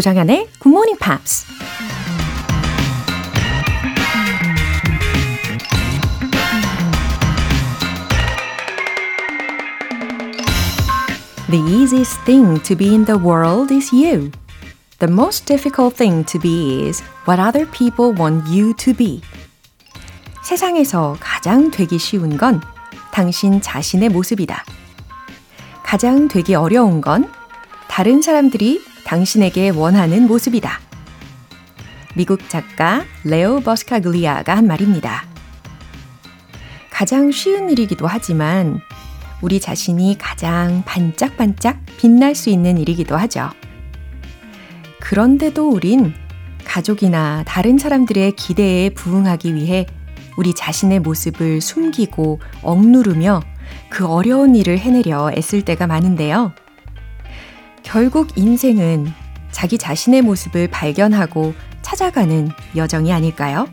조장현의 Good Morning Pops. The easiest thing to be in the world is you. The most difficult thing to be is what other people want you to be. 세상에서 가장 되기 쉬운 건 당신 자신의 모습이다. 가장 되기 어려운 건 다른 사람들이 당신에게 원하는 모습이다. 미국 작가 레오 버스카글리아가 한 말입니다. 가장 쉬운 일이기도 하지만 우리 자신이 가장 반짝반짝 빛날 수 있는 일이기도 하죠. 그런데도 우린 가족이나 다른 사람들의 기대에 부응하기 위해 우리 자신의 모습을 숨기고 억누르며 그 어려운 일을 해내려 애쓸 때가 많은데요. 결국 인생은 자기 자신의 모습을 발견하고 찾아가는 여정이 아닐까요?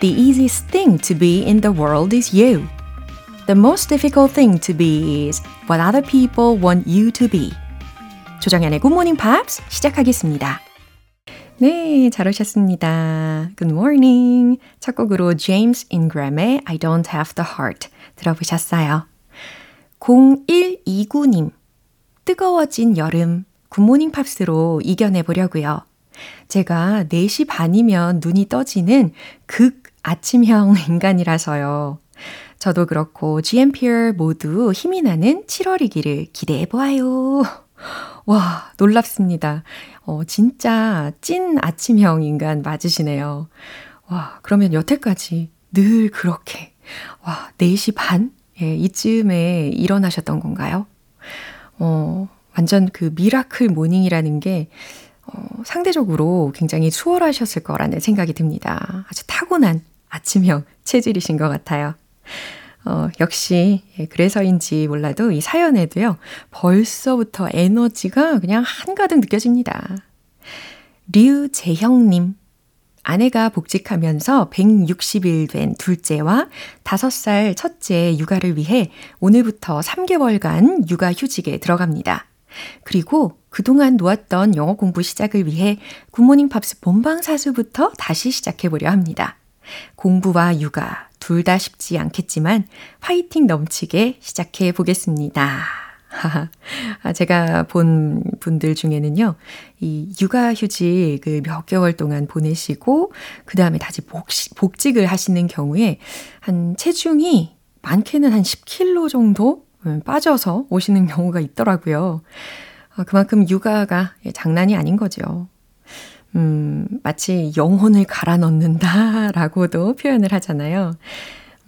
The easiest thing to be in the world is you. The most difficult thing to be is what other people want you to be. 조정연의 Good Morning Pops 시작하겠습니다. 네, 잘 오셨습니다. Good morning. 첫 곡으로 James Ingram의 I Don't Have the Heart 들어보셨어요. 0129님. 뜨거워진 여름 굿모닝 팝스로 이겨내 보려고요. 제가 4시 반이면 눈이 떠지는 극 아침형 인간이라서요. 저도 그렇고 GMPR 모두 힘이 나는 7월이기를 기대해 보아요. 와, 놀랍습니다. 어, 진짜 찐 아침형 인간 맞으시네요. 와, 그러면 여태까지 늘 그렇게, 와, 4시 반? 예, 이쯤에 일어나셨던 건가요? 어, 완전 그 miracle morning이라는 게, 어, 상대적으로 굉장히 수월하셨을 거라는 생각이 듭니다. 아주 타고난 아침형 체질이신 것 같아요. 어, 역시, 예, 그래서인지 몰라도 이 사연에도요, 벌써부터 에너지가 그냥 한가득 느껴집니다. 류재형님. 아내가 복직하면서 160일 된 둘째와 5살 첫째 육아를 위해 오늘부터 3개월간 육아 휴직에 들어갑니다. 그리고 그동안 놓았던 영어 공부 시작을 위해 굿모닝 팝스 본방 사수부터 다시 시작해 보려 합니다. 공부와 육아 둘 다 쉽지 않겠지만 화이팅 넘치게 시작해 보겠습니다. 아, 제가 본 분들 중에는요, 이 육아휴직 그 몇 개월 동안 보내시고, 그 다음에 다시 복식, 복직을 하시는 경우에 한 체중이 많게는 한 10kg 정도 음, 빠져서 오시는 경우가 있더라고요. 아, 그만큼 육아가 장난이 아닌 거죠. 음, 마치 영혼을 갈아 넣는다 라고도 표현을 하잖아요.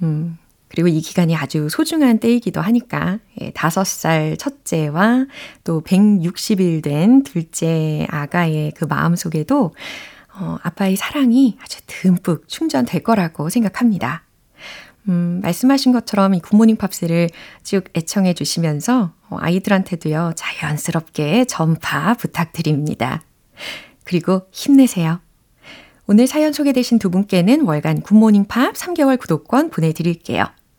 음, 그리고 이 기간이 아주 소중한 때이기도 하니까, 예, 5살 첫째와 또 160일 된 둘째 아가의 그 마음 속에도, 어, 아빠의 사랑이 아주 듬뿍 충전될 거라고 생각합니다. 음, 말씀하신 것처럼 이 굿모닝 팝스를 쭉 애청해 주시면서 어, 아이들한테도요, 자연스럽게 전파 부탁드립니다. 그리고 힘내세요. 오늘 사연 소개되신 두 분께는 월간 굿모닝 팝스 3개월 구독권 보내드릴게요.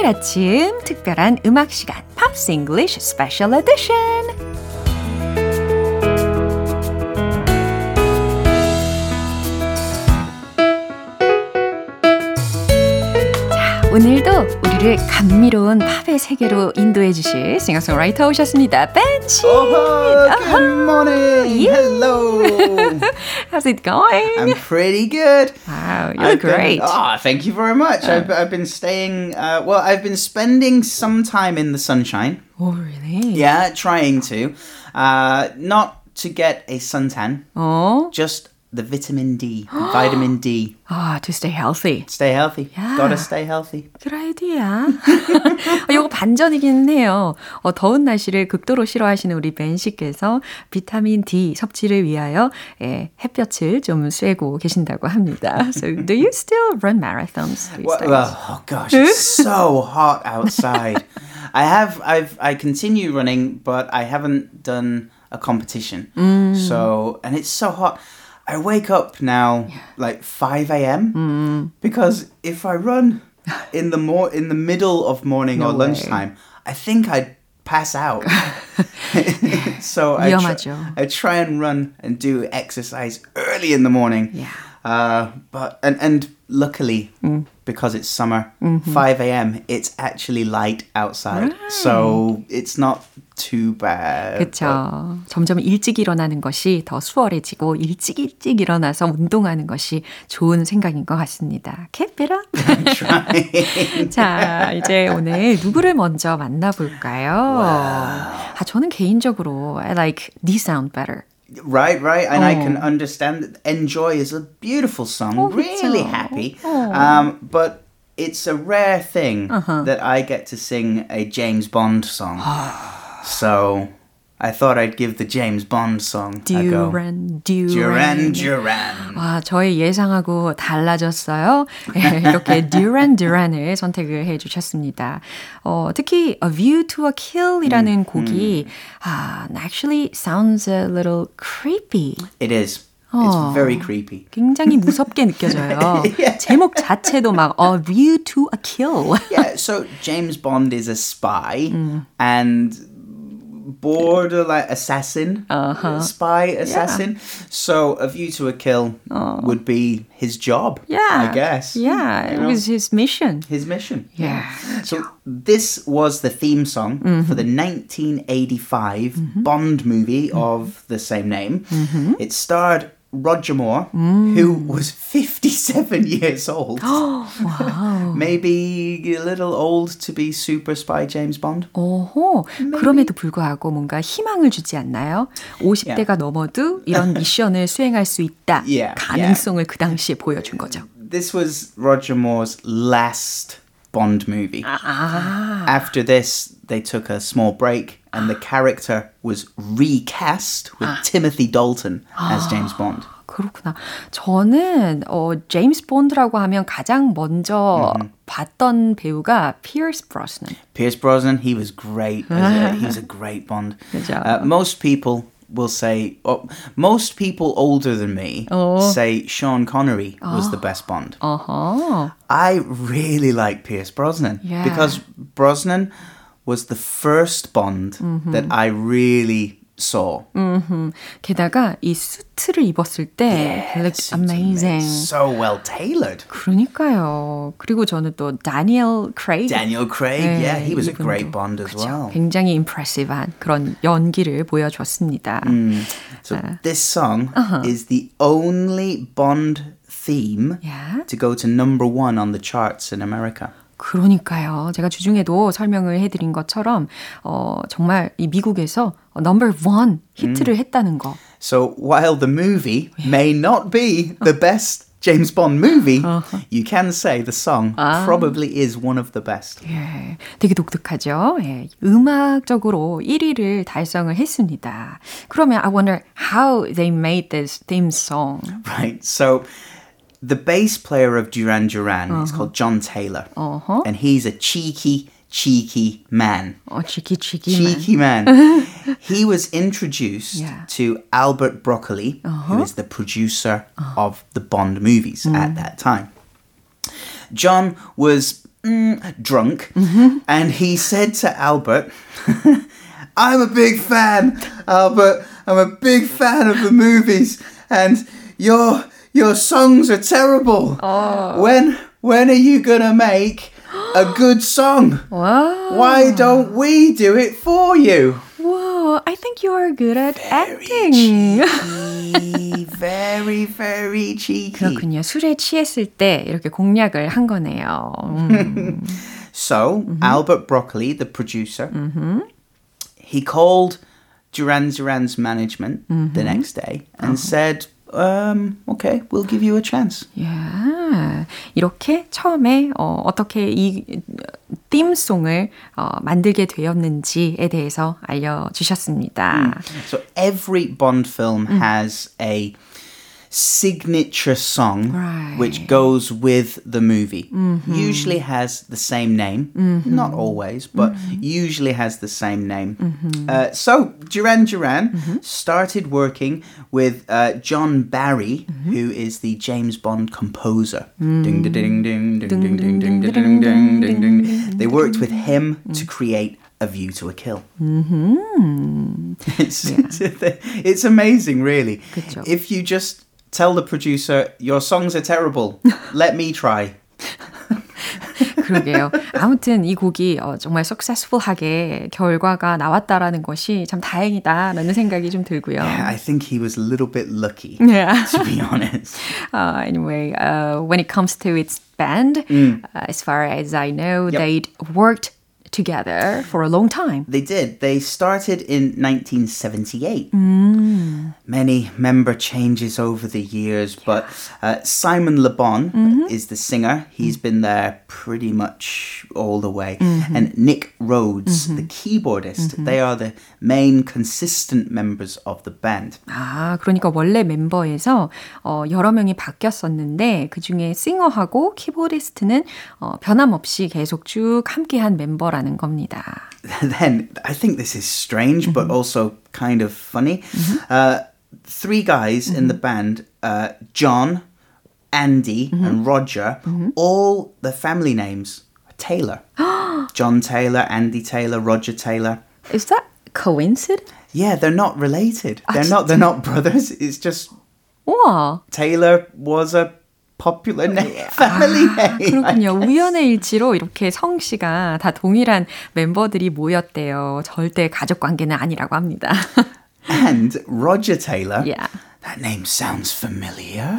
토요일 아침 특별한 음악 시간 팝스 잉글리쉬 스페셜 에디션 오늘도 우리를 감미로운 팝의 세계로 인도해 주실 싱어송라이터 오셨습니다. 벤치. Oh, good morning. Yeah. Hello. How's it going? I'm pretty good. Wow, you I've look great. Been, oh, thank you very much. I've, I've been staying, uh, well, I've been spending some time in the sunshine. Oh, really? Yeah, trying to. Uh, not to get a suntan, 어? just the vitamin D, vitamin D. 아, to stay healthy. Stay healthy. Yeah. Gotta stay healthy. Good idea. 이거 반전이기는 해요. 어, 더운 날씨를 극도로 싫어하시는 우리 벤 씨께서 비타민 D 섭취를 위하여 예, 햇볕을 좀 쐬고 계신다고 합니다. So, do you still run marathons these Well, days? well, oh gosh, it's so hot outside. I have, I've, I continue running, but I haven't done a competition. So, and it's so hot. I wake up now yeah. like 5 a.m. Mm. because if I run in the more in the middle of morning no or way. lunchtime, I think I'd pass out. so I, tr- I try and run and do exercise early in the morning. Yeah. Uh, but and and luckily mm. because it's summer, mm-hmm. 5 a.m. It's actually light outside, right. so it's not too bad. 그렇죠. 점점 일찍 일어나는 것이 더 수월해지고 일찍 일찍 일어나서 운동하는 것이 좋은 생각인 것 같습니다. Keep it up. 자, 이제 오늘 누구를 먼저 만나볼까요? 아, 저는 개인적으로 I like this sound better. Right, right, and I can Oh. understand that Enjoy is a beautiful song, Oh, really 그쵸. happy. Oh. Um, but it's a rare thing Uh-huh. that I get to sing a James Bond song. so I thought I'd give the James Bond song a go. Duran, Duran Duran. Duran. 와, 저의 예상하고 달라졌어요. 예, 이렇게 Duran Duran을 선택을 해주셨습니다. 어, 특히 A View to a Kill이라는 곡이 아, actually sounds a little creepy. It is. Oh. It's very creepy. 굉장히 무섭게 느껴져요. 제목 자체도 막 A View to a Kill. yeah, so James Bond is a spy Mm. and border like assassin, Uh-huh. spy assassin. So a view to a kill would be his job. Oh. Yeah. I guess. Yeah, it You know, was his mission. his mission. Yeah. So this was the theme song Mm-hmm. for the 1985 Bond movie of the same name. Mm-hmm. It starred Roger Moore, Mm. who was 57 years old. wow. Maybe a little old to be super spy James Bond. 오호, 그럼에도 불구하고 뭔가 희망을 주지 않나요? 50대가 넘어도 이런 미션을 수행할 수 있다. Yeah, 가능성을 그 당시에 보여준 거죠. This was Roger Moore's last Bond movie. 아, After this, they took a small break and the character was recast with Timothy Dalton as James Bond. 그렇구나. 저는 어, 제임스 본드라고 하면 가장 먼저 봤던 배우가 피어스 브로스넌. Pierce Brosnan, he was great. as a- he was a great Bond. 그죠. Uh, most people will say, oh, most people older than me Oh. say Sean Connery was the best Bond. 어허. I really like Pierce Brosnan Yeah. because Brosnan was the first Bond that I really saw. 게다가 이 수트를 입었을 때 he looked Suits are amazing. So well tailored. 그러니까요. 그리고 저는 또 다니엘 크레이그 Daniel Craig, 네, yeah, he was a 이분도. great Bond as 그쵸. well. 굉장히 impressive한 그런 연기를 보여줬습니다. So this song is the only Bond theme Yeah. to go to number one on the charts in America. 그러니까요. 제가 주중에도 설명을 해드린 것처럼 어, 정말 이 미국에서 넘버 원 히트를 했다는 거. So while the movie may not be the best James Bond movie, you can say the song probably is one of the best. 예, 되게 독특하죠. 예, 음악적으로 1위를 달성을 했습니다. 그러면 I wonder how they made this theme song. Right. So the bass player of Duran Duran uh-huh. is called John Taylor. Uh-huh. And he's a cheeky, cheeky man. Oh, cheeky, cheeky, cheeky man. man. he was introduced yeah. to Albert Broccoli, uh-huh. who is the producer uh-huh. of the Bond movies mm. at that time. John was mm, drunk, mm-hmm. and he said to Albert, I'm a big fan, Albert. I'm a big fan of the movies, and you're your songs are terrible. When when are you gonna make a good song? 와, Why don't we do it for you? wow, I think you are good at acting. cheeky, very, very cheeky. 그렇군요. 술에 취했을 때 이렇게 공략을 한 거네요. 음. So, Albert Broccoli, the producer, he called Duran Duran's management the next day and said, Um, okay, we'll give you a chance. Yeah. 이렇게 처음에 어, 어떻게 이 띠송을 어, 만들게 되었는지에 대해서 알려주셨습니다. So every Bond film has a signature song Right. which goes with the movie. Usually has the same name, not always, but usually has the same name. Uh, so Duran Duran started working with uh, John Barry, who is the James Bond composer. Ding ding ding ding ding ding ding ding ding ding ding ding. They worked with him to create A View to a Kill. It's, it's, it's amazing, really. If you just tell the producer, your songs are terrible, let me try. 그러게요. 아무튼 이 곡이 어, 정말 successful하게 결과가 나왔다라는 것이 참 다행이다라는 생각이 좀 들고요. I think he was a little bit lucky, Yeah. to be honest. Uh, anyway, uh, when it comes to its band, uh, as far as I know, Yep. they'd worked together for a long time. They did. They started in 1978. Many member changes over the years, but uh, Simon Le Bon is the singer. He's been there pretty much all the way. And Nick Rhodes, the keyboardist, they are the main consistent members of the band. 아, 그러니까 원래 멤버에서 어, 여러 명이 바뀌었었는데 그 중에 싱어하고 키보디스트는 어, 변함없이 계속 쭉 함께한 멤버라 는 겁니다. then I think this is strange, but also kind of funny. Uh, three guys in the band, uh, John, Andy, and Roger, all their family names are Taylor. John Taylor, Andy Taylor, Roger Taylor. Is that coincidence? Yeah, they're not related. They're not. They're not brothers. It's just 우와, Taylor was a popular name, family name. I 그렇군요. 우연의 일치로 이렇게 성씨가 다 동일한 멤버들이 모였대요. 절대 가족 관계는 아니라고 합니다. And Roger Taylor. yeah. That name sounds familiar.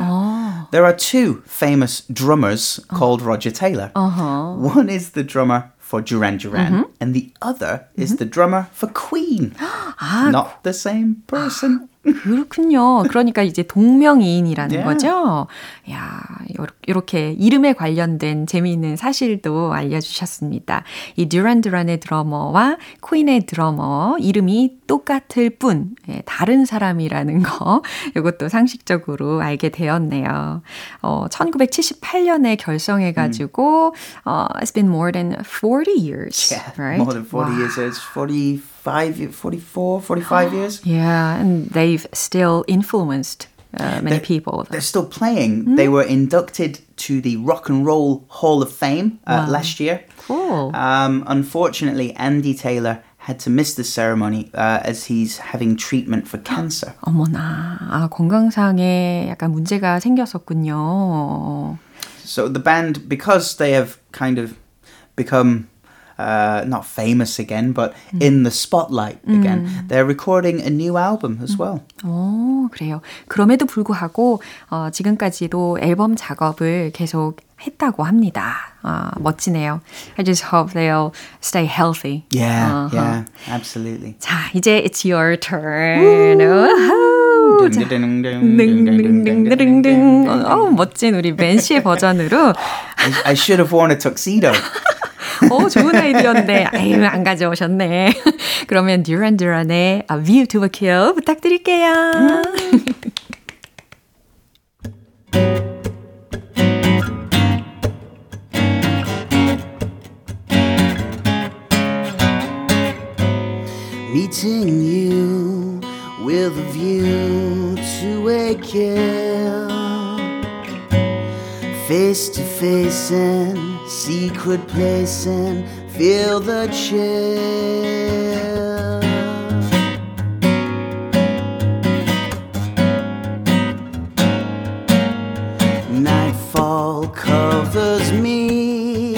There are two famous drummers called Roger Taylor. One is the drummer for Duran Duran, and the other is the drummer for Queen. Not the same person. 그렇군요. 그러니까 이제 동명이인이라는 Yeah. 거죠. 야, 이렇게 이름에 관련된 재미있는 사실도 알려주셨습니다. 이 듀란 듀란의 드러머와 퀸의 드러머 이름이 똑같을 뿐 예, 다른 사람이라는 거 이것도 상식적으로 알게 되었네요. 어, 1978년에 결성해가지고 어, it's been more than 40 years, Yeah, right? more than 40 Wow. years. It's 45, 44, 45 years. Yeah, and they've still influenced uh, many people. They're still playing. They were inducted to the Rock and Roll Hall of Fame uh, last year. Cool. Um, unfortunately, Andy Taylor had to miss the ceremony uh, as he's having treatment for cancer. 어머나, 아, 건강상에 약간 문제가 생겼었군요. So the band, because they have kind of become uh, not famous again, but in the spotlight again, they're recording a new album as well. 오, 그래요. 그럼에도 불구하고 어, 지금까지도 앨범 작업을 계속 했다고 합니다. 아, 멋지네요. I just hope they'll stay healthy. Yeah, 어허. yeah, absolutely. 자, 이제 it's your turn. 우후. 자, 딩딩딩딩딩딩. 어, 멋진 우리 맨 씨의 버전으로. I, I should have worn a tuxedo. 오, 좋은 아이디어인데, 아유, 안 가져오셨네. 그러면 듀란 듀란의 A View to a Kill 부탁드릴게요. Meeting you with a view to a kill. Face to face and secret place and feel the chill. Nightfall covers me,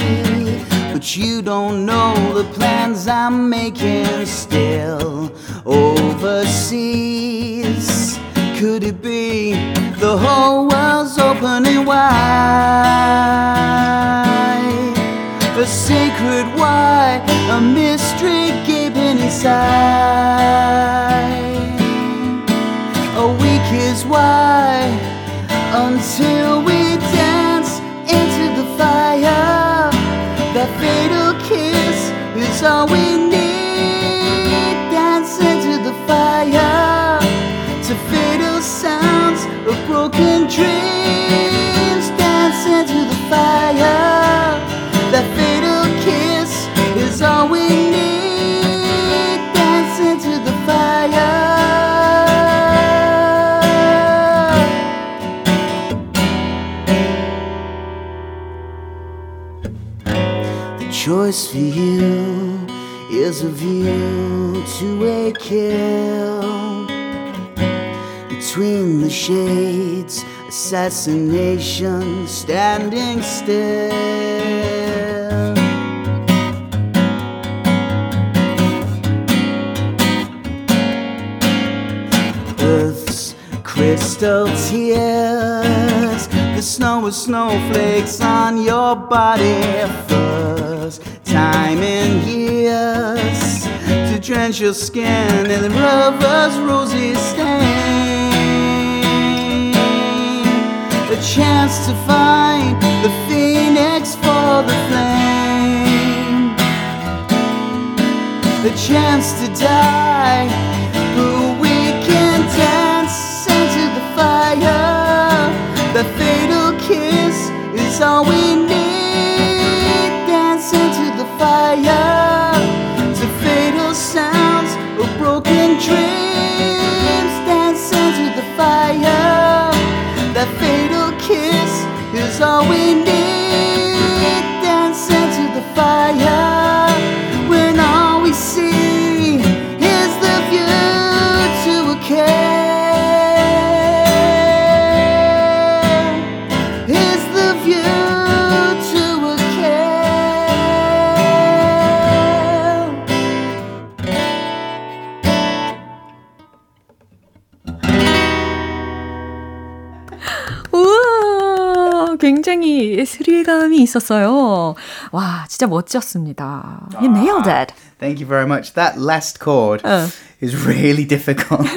but you don't know the plans I'm making still overseas. Could it be the whole world's opening wide? A sacred why, a mystery gaping inside. A week is why until we dance into the fire. That fatal kiss is all we need. Dance into the fire to fatal sounds of broken dreams. Choice for you is a view to a kill. Between the shades, assassination standing still. Earth's crystal tears, the snow with snowflakes on your body. First time in years to drench your skin in the river's rosy stain. A chance to find the phoenix for the flame. A chance to die, all we need. 있었어요. 와, 진짜 멋졌습니다. You nailed it. Thank you very much. That last chord 어. is really difficult.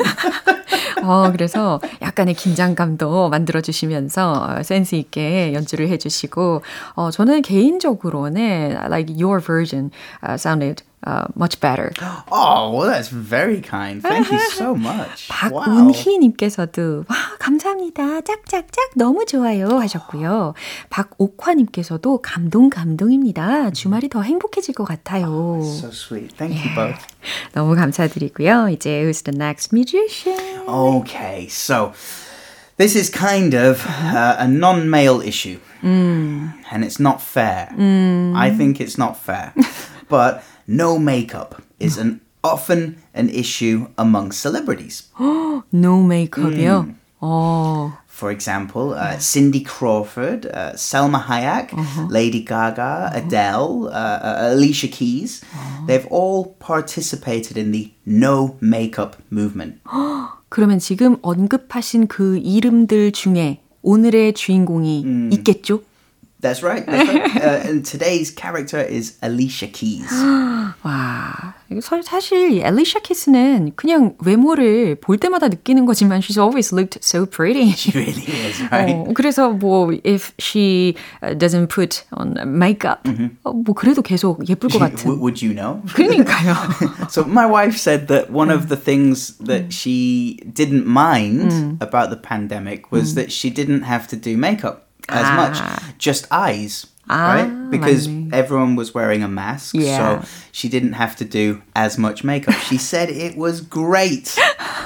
어, 그래서 약간의 긴장감도 만들어주시면서 센스 있게 연주를 해주시고, 어, 저는 개인적으로는 like your version uh, sounded uh, much better. oh, well, that's very kind. Thank you so much. Wow. 박운희님께서도 와 감사합니다. 짝짝짝 너무 좋아요 하셨고요. 박옥화님께서도 감동 감동입니다. 주말이 더 행복해질 것 같아요. So sweet. Thank you both. 너무 감사드리고요. 이제 who's the next musician? Okay, so this is kind of uh, a non male issue. And it's not fair. I think it's not fair. but no makeup is an often an issue among celebrities. No makeup이요. 어. For example, uh, Cindy Crawford, uh, Selma Hayek, Lady Gaga, Adele, uh, uh, Alicia Keys, they've all participated in the no makeup movement. 그러면 지금 언급하신 그 이름들 중에 오늘의 주인공이 있겠죠? That's right. That's right. uh, and today's character is Alicia Keys. 와, 이거 사- 사실 이 엘리샤 키스는 그냥 외모를 볼 때마다 느끼는 거지만 she's always looked so pretty. She really is, right? 어, 그래서 뭐 if she uh, doesn't put on makeup, 어, 뭐 그래도 계속 예쁠 것 W- 같은. would you know? 그러니까요. so my wife said that one of the things that she didn't mind about the pandemic was that she didn't have to do makeup as much, Ah. just eyes. Ah, right? Because 맞네. everyone was wearing a mask, Yeah. so she didn't have to do as much makeup. She said it was great.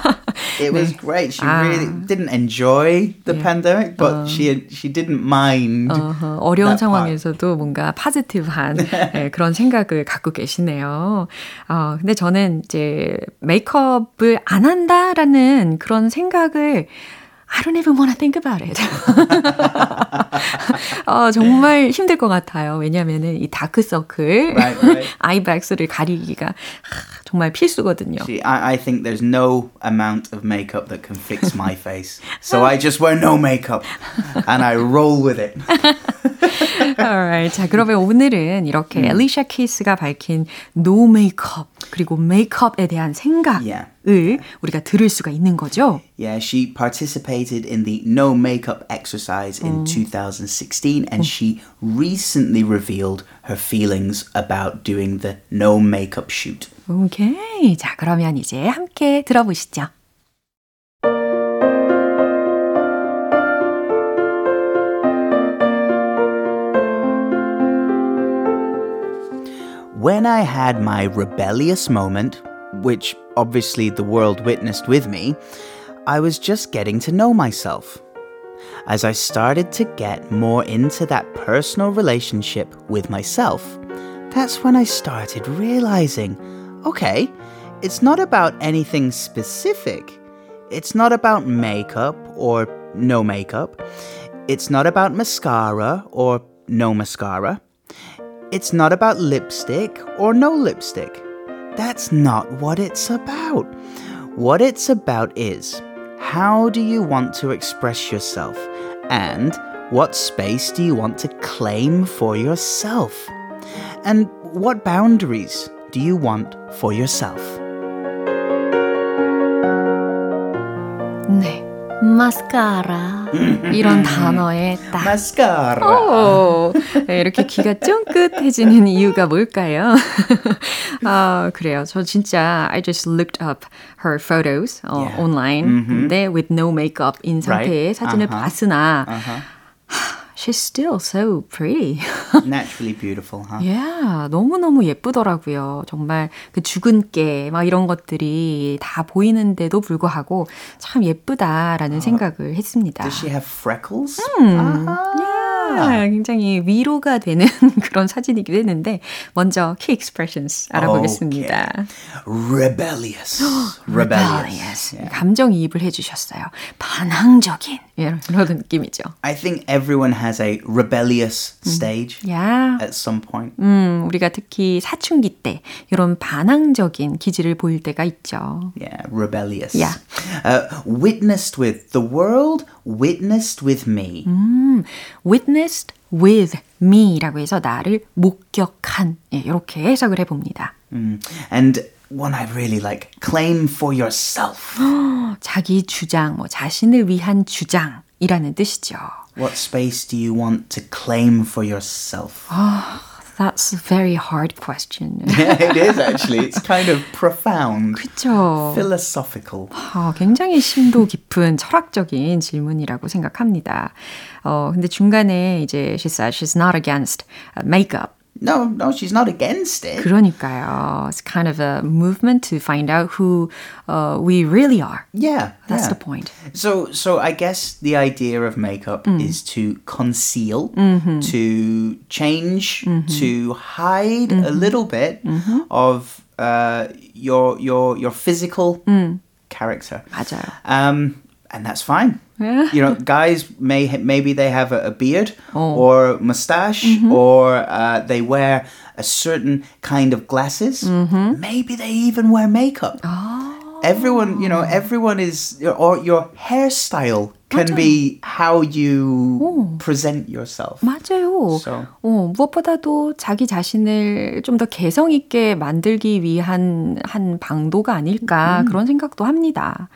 It was great. She really didn't enjoy the pandemic, but she she didn't mind. 어허, 어려운 that part. 상황에서도 뭔가 파지티브한 예, 그런 생각을 갖고 계시네요. 어, 근데 저는 이제 메이크업을 안 한다라는 그런 생각을 I don't even want to think about it. 어, 정말 힘들 것 같아요. 왜냐면은 이 다크서클, Right, right. 아이백스를 가리기가 하, 정말 필수거든요. See, I, I think there's no amount of makeup that can fix my face. So I just wear no makeup and I roll with it. Alright. 자, 그러면 오늘은 이렇게 엘리샤 키스가 밝힌 no makeup 그리고 메이크업에 대한 생각을 Yeah. 우리가 들을 수가 있는 거죠. Yeah, she participated in the no makeup exercise in 2016 and she recently revealed her feelings about doing the no makeup shoot. 오케이. 자, 그러면 이제 함께 들어보시죠. When I had my rebellious moment, which obviously the world witnessed with me, I was just getting to know myself. As I started to get more into that personal relationship with myself, that's when I started realizing okay, it's not about anything specific. It's not about makeup or no makeup. It's not about mascara or no mascara. It's not about lipstick or no lipstick. That's not what it's about. What it's about is how do you want to express yourself and what space do you want to claim for yourself? And what boundaries do you want for yourself? 네. 마스카라. 이런 단어에 딱 Mascara. 오, 네, 이렇게 귀가 쫑긋해지는 이유가 뭘까요? 아, 그래요. 저 진짜 I just looked up her photos 어, Yeah. online. 근데 with no makeup인 상태의 Right. 사진을 Uh-huh. 봤으나 Uh-huh. She's still so pretty. Naturally beautiful, huh? yeah, 너무너무 예쁘더라고요. 정말 그 죽은 깨, 막 이런 것들이 다 보이는데도 불구하고 참 예쁘다라는 생각을 했습니다. Does she have freckles? 아, 굉장히 위로가 되는 그런 사진이기도 했는데 먼저 key expressions 알아보겠습니다. Rebellious. Rebellious. Rebellious. 감정이입을 해주셨어요. 반항적인 이런, 느낌이죠. I think everyone has a rebellious stage 야, at some point. 음, 우리가 특히 사춘기 때 이런 반항적인 기질을 보일 때가 있죠. Yeah, rebellious. Yeah. Uh, witnessed with. The world witnessed with me. Witnessed with me라고 해서 나를 목격한 예, 이렇게 해석을 해봅니다. Mm. And one I really like, claim for yourself. 자기 주장, 뭐 자신을 위한 주장이라는 뜻이죠. what space do you want to claim for yourself? That's a very hard question. yeah, it is actually. It's kind of profound, 그렇죠. philosophical. 아, 굉장히 심도 깊은 철학적인 질문이라고 생각합니다. 어, 근데 중간에 이제 she said she's not against makeup. No, no, she's not against it. 그러니까요. It's kind of a movement to find out who uh, we really are. Yeah, That's yeah. the point. So, so I guess the idea of makeup is to conceal, to change, to hide a little bit of uh, your your your physical character. 맞아요. Um, and that's fine. Yeah. You know, guys may ha- maybe they have a, a beard or mustache, or uh, they wear a certain kind of glasses. Maybe they even wear makeup. Everyone, you know, everyone is, or your hairstyle can be how you present yourself. 맞아요. So- 어, 무엇보다도 자기 자신을 좀 더 개성 있게 만들기 위한 한 방도가 아닐까 그런 생각도 합니다.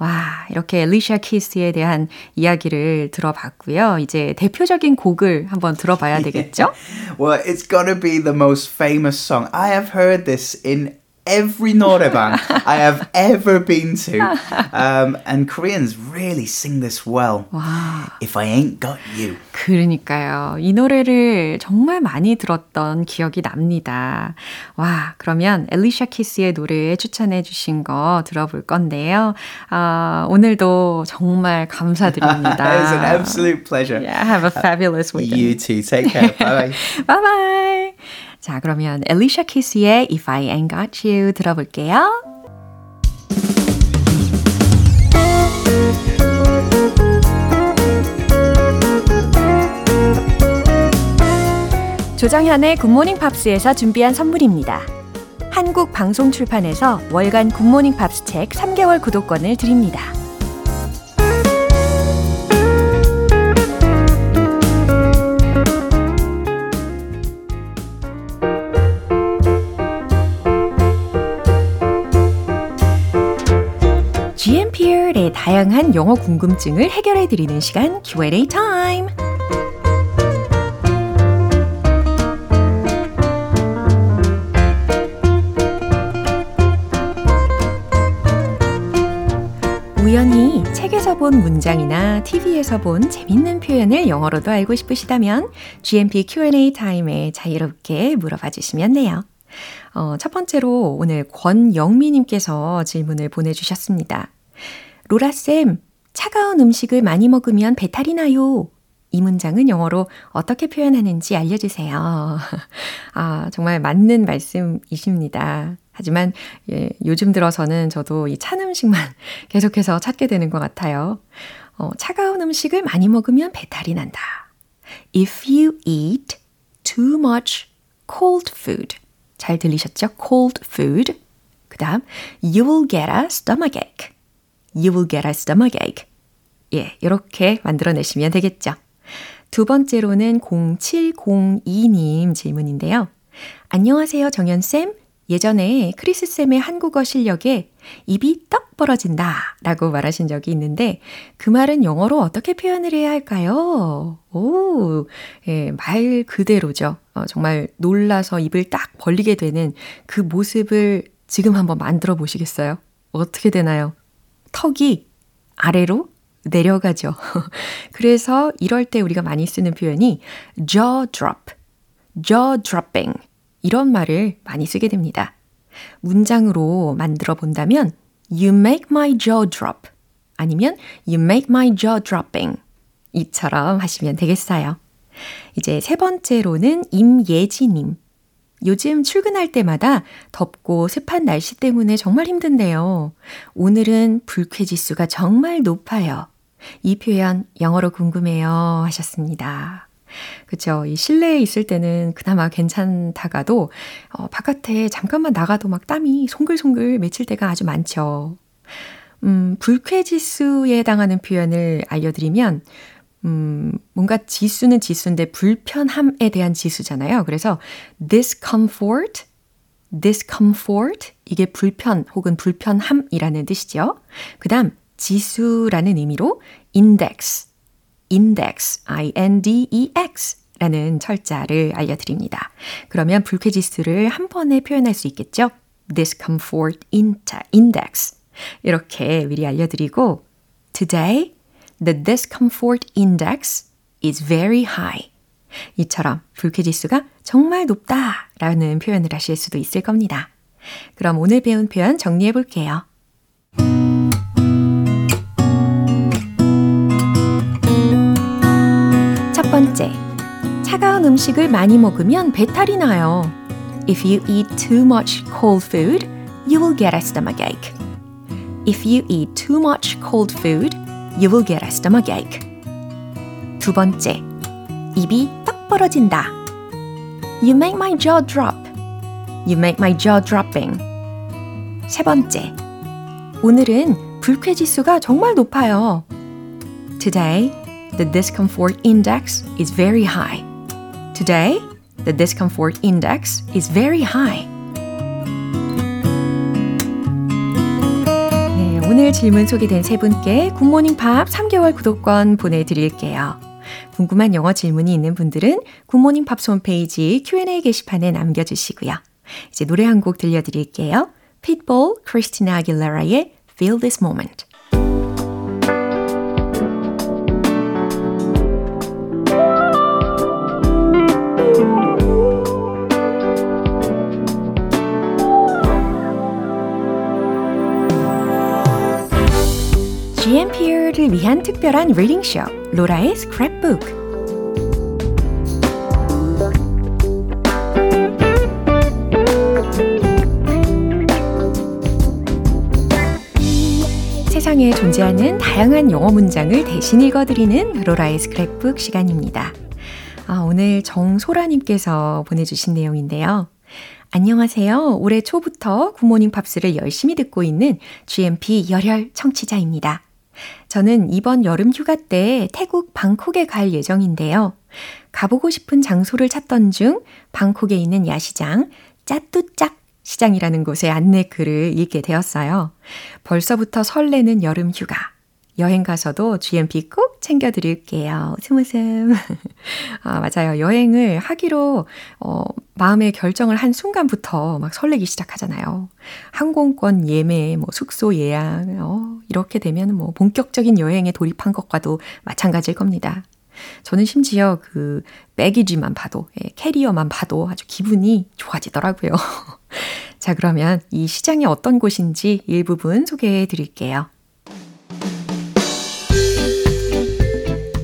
와, 이렇게 엘리샤 키스에 대한 이야기를 들어봤고요. 이제 대표적인 곡을 한번 들어봐야 되겠죠? Well, it's gonna be the most famous song. I have heard this in every 노래방 I have ever been to. Um, and Koreans really sing this well. If I ain't got you. 그러니까요. 이 노래를 정말 많이 들었던 기억이 납니다. 와, 그러면 엘리샤 키스의 노래 추천해 주신 거 들어볼 건데요. 아, 오늘도 정말 감사드립니다. It's an absolute pleasure. Yeah, have a fabulous weekend. You too. Take care. Bye bye. Bye bye. 자, 그러면 엘리샤 키스의 If I Ain't Got You 들어볼게요. 조정현의 굿모닝 팝스에서 준비한 선물입니다. 한국 방송 출판에서 월간 굿모닝 팝스 책 3개월 구독권을 드립니다. GMP의 다양한 영어 궁금증을 해결해 드리는 시간 Q&A 타임. 우연히 책에서 본 문장이나 TV에서 본 재밌는 표현을 영어로도 알고 싶으시다면 GMP Q&A 타임에 자유롭게 물어봐 주시면 돼요. 어, 첫 번째로 오늘 권영미님께서 질문을 보내주셨습니다. 로라쌤, 차가운 음식을 많이 먹으면 배탈이 나요. 이 문장은 영어로 어떻게 표현하는지 알려주세요. 아, 정말 맞는 말씀이십니다. 하지만 예, 요즘 들어서는 저도 이 찬 음식만 계속해서 찾게 되는 것 같아요. 어, 차가운 음식을 많이 먹으면 배탈이 난다. If you eat too much cold food. 잘 들리셨죠? cold food. 그 다음, you will get a stomachache. You will get a stomachache. 예, 이렇게 만들어내시면 되겠죠. 두 번째로는 0702님 질문인데요. 안녕하세요, 정연쌤. 예전에 크리스쌤의 한국어 실력에 입이 떡 벌어진다 라고 말하신 적이 있는데 그 말은 영어로 어떻게 표현을 해야 할까요? 오, 예, 말 그대로죠. 어, 정말 놀라서 입을 딱 벌리게 되는 그 모습을 지금 한번 만들어 보시겠어요? 어떻게 되나요? 턱이 아래로 내려가죠. 그래서 이럴 때 우리가 많이 쓰는 표현이 jaw drop, jaw dropping 이런 말을 많이 쓰게 됩니다. 문장으로 만들어 본다면 You make my jaw drop 아니면 You make my jaw dropping 이처럼 하시면 되겠어요. 이제 세 번째로는 임예지님. 요즘 출근할 때마다 덥고 습한 날씨 때문에 정말 힘든데요. 오늘은 불쾌지수가 정말 높아요. 이 표현 영어로 궁금해요 하셨습니다. 그쵸. 이 실내에 있을 때는 그나마 괜찮다가도, 어, 바깥에 잠깐만 나가도 막 땀이 송글송글 맺힐 때가 아주 많죠. 음, 불쾌지수에 해당하는 표현을 알려드리면, 음, 뭔가 지수는 지수인데 불편함에 대한 지수잖아요. 그래서 discomfort, discomfort, 이게 불편 혹은 불편함이라는 뜻이죠. 그 다음, 지수라는 의미로 index, index, I-N-D-E-X 라는 철자를 알려드립니다. 그러면 불쾌 지수를 한 번에 표현할 수 있겠죠? discomfort index. 이렇게 미리 알려드리고, today, the discomfort index is very high. 이처럼 불쾌지수가 정말 높다 라는 표현을 하실 수도 있을 겁니다. 그럼 오늘 배운 표현 정리해 볼게요. 번째, 차가운 음식을 많이 먹으면 배탈이 나요. If you eat too much cold food, you will get a stomachache. If you eat too much cold food, you will get a stomachache. 두 번째, 입이 떡 벌어진다. You make my jaw drop. You make my jaw dropping. 세 번째, 오늘은 불쾌지수가 정말 높아요. Today, the discomfort index is very high. Today, the discomfort index is very high. 오늘 질문 소개된 세 분께 굿모닝 팝스 3개월 구독권 보내드릴게요. 궁금한 영어 질문이 있는 분들은 굿모닝 팝스 홈페이지 Q&A 게시판에 남겨주시고요. 이제 노래 한 곡 들려드릴게요. Pitbull, Christina Aguilera의 Feel This Moment. GMP를 위한 특별한 reading 쇼 로라의 스크랩북 세상에 존재하는 다양한 영어 문장을 대신 읽어드리는 로라의 스크랩북 시간입니다. 아, 오늘 정소라님께서 보내주신 내용인데요. 안녕하세요. 올해 초부터 굿모닝 팝스를 열심히 듣고 있는 GMP 열혈 청취자입니다. 저는 이번 여름 휴가 때 태국 방콕에 갈 예정인데요. 가보고 싶은 장소를 찾던 중 방콕에 있는 야시장 짜뚜짝 시장이라는 곳의 안내 글을 읽게 되었어요. 벌써부터 설레는 여름 휴가. 여행 가서도 GMP 꼭 챙겨드릴게요. 웃음 웃음. 아, 맞아요. 여행을 하기로, 어, 마음의 결정을 한 순간부터 막 설레기 시작하잖아요. 항공권 예매, 뭐 숙소 예약, 어, 이렇게 되면 뭐 본격적인 여행에 돌입한 것과도 마찬가지일 겁니다. 저는 심지어 그 백이지만 봐도, 예, 캐리어만 봐도 아주 기분이 좋아지더라고요. 자, 그러면 이 시장이 어떤 곳인지 일부분 소개해 드릴게요.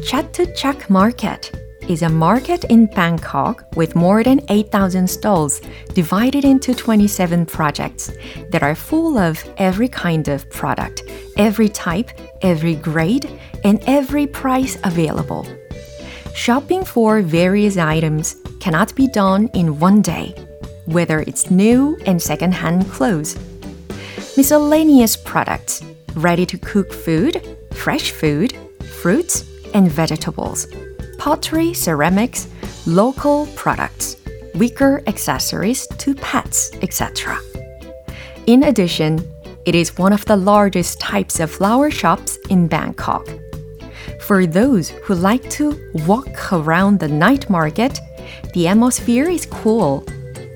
Chatuchak Market is a market in Bangkok with more than 8,000 stalls divided into 27 projects that are full of every kind of product, every type, every grade, and every price available. Shopping for various items cannot be done in one day, whether it's new and second-hand clothes. Miscellaneous products, ready to cook food, fresh food, fruits, and vegetables, pottery, ceramics, local products, wicker accessories to pets, etc. In addition, it is one of the largest types of flower shops in Bangkok. For those who like to walk around the night market, the atmosphere is cool.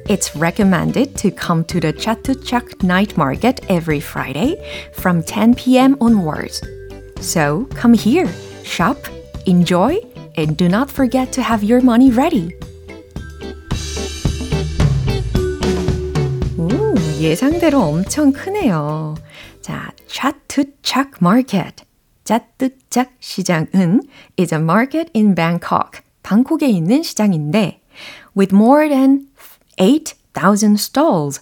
It's recommended to come to the Chatuchak night market every Friday from 10 p.m. onwards. So come here shop, enjoy, and do not forget to have your money ready. 오, 예상대로 엄청 크네요. 자, 차트착 마켓. 짜뜨짝 시장은 is a market in Bangkok. 방콕에 있는 시장인데 with more than 8,000 stalls.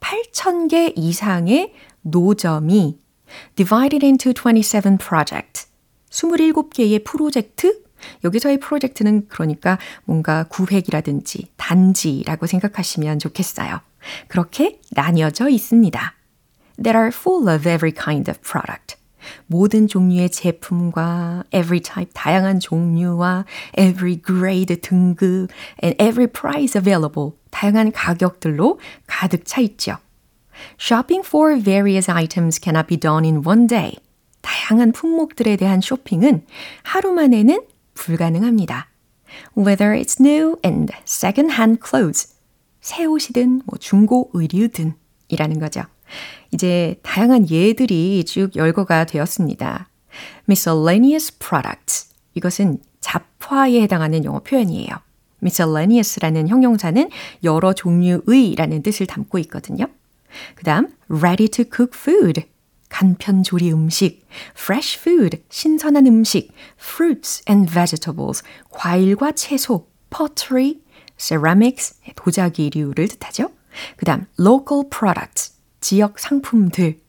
8,000개 이상의 노점이 divided into 27 projects. 27개의 프로젝트? 여기서의 프로젝트는 그러니까 뭔가 구획이라든지 단지라고 생각하시면 좋겠어요. 그렇게 나뉘어져 있습니다. That are full of every kind of product. 모든 종류의 제품과 every type 다양한 종류와 every grade 등급 and every price available 다양한 가격들로 가득 차 있죠. Shopping for various items cannot be done in one day. 다양한 품목들에 대한 쇼핑은 하루 만에는 불가능합니다. Whether it's new and second-hand clothes, 새 옷이든 뭐 중고 의류든 이라는 거죠. 이제 다양한 예들이 쭉 열거가 되었습니다. miscellaneous products. 이것은 잡화에 해당하는 영어 표현이에요. miscellaneous라는 형용사는 여러 종류의라는 뜻을 담고 있거든요. 그 다음, ready to cook food. 간편 조리 음식, fresh food, 신선한 음식, fruits and vegetables, 과일과 채소, pottery, ceramics, 도자기류를 뜻하죠. 그 다음, local products, 지역 상품들,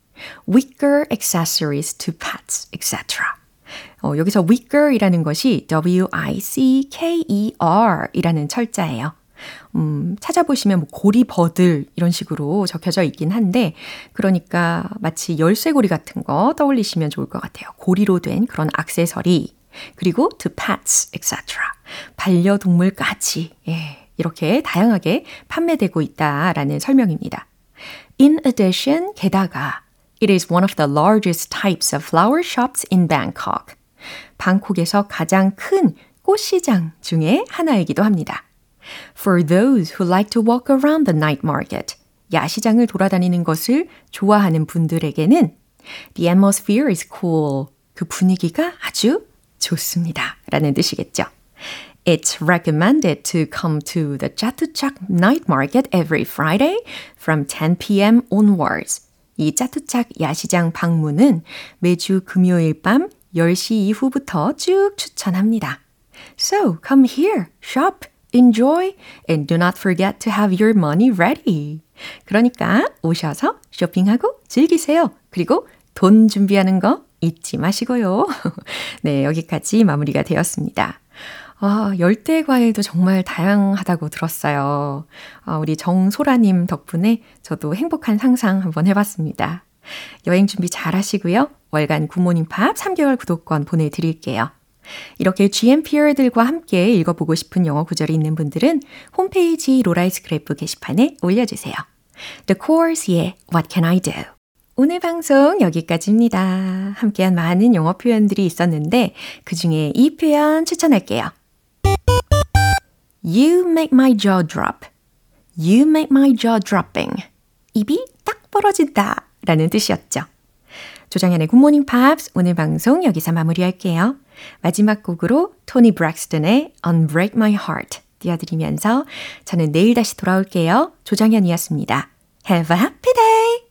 wicker accessories to pets, etc. 어, 여기서 wicker이라는 것이 W-I-C-K-E-R 이라는 철자예요. 음, 찾아보시면 뭐 고리버들 이런 식으로 적혀져 있긴 한데 그러니까 마치 열쇠고리 같은 거 떠올리시면 좋을 것 같아요. 고리로 된 그런 악세서리 그리고 to pets, etc. 반려동물까지 예, 이렇게 다양하게 판매되고 있다라는 설명입니다. In addition, 게다가 It is one of the largest types of flower shops in Bangkok. 방콕에서 가장 큰 꽃시장 중에 하나이기도 합니다. For those who like to walk around the night market, 야시장을 돌아다니는 것을 좋아하는 분들에게는 The atmosphere is cool. 그 분위기가 아주 좋습니다. 라는 뜻이겠죠. It's recommended to come to the Chatuchak night market every Friday from 10 p.m. onwards. 이 짜투착 야시장 방문은 매주 금요일 밤 10시 이후부터 쭉 추천합니다. So come here, shop, enjoy, and do not forget to have your money ready. 그러니까 오셔서 쇼핑하고 즐기세요. 그리고 돈 준비하는 거 잊지 마시고요. 네, 여기까지 마무리가 되었습니다. 아, 열대 과일도 정말 다양하다고 들었어요. 아, 우리 정소라님 덕분에 저도 행복한 상상 한번 해봤습니다. 여행 준비 잘 하시고요. 월간 굿모닝 팝스 3개월 구독권 보내드릴게요. 이렇게 GMPer들과 함께 읽어보고 싶은 영어 구절이 있는 분들은 홈페이지 로라의 스크랩북 게시판에 올려주세요. The Corrs의 What Can I Do? 오늘 방송 여기까지입니다. 함께한 많은 영어 표현들이 있었는데 그 중에 이 표현 추천할게요. You make my jaw drop. You make my jaw dropping. 입이 딱 벌어진다 라는 뜻이었죠. 조정현의 굿모닝 팝스 오늘 방송 여기서 마무리할게요. 마지막 곡으로 토니 브렉스턴의 Unbreak My Heart 띄워드리면서 저는 내일 다시 돌아올게요. 조정현이었습니다. Have a happy day!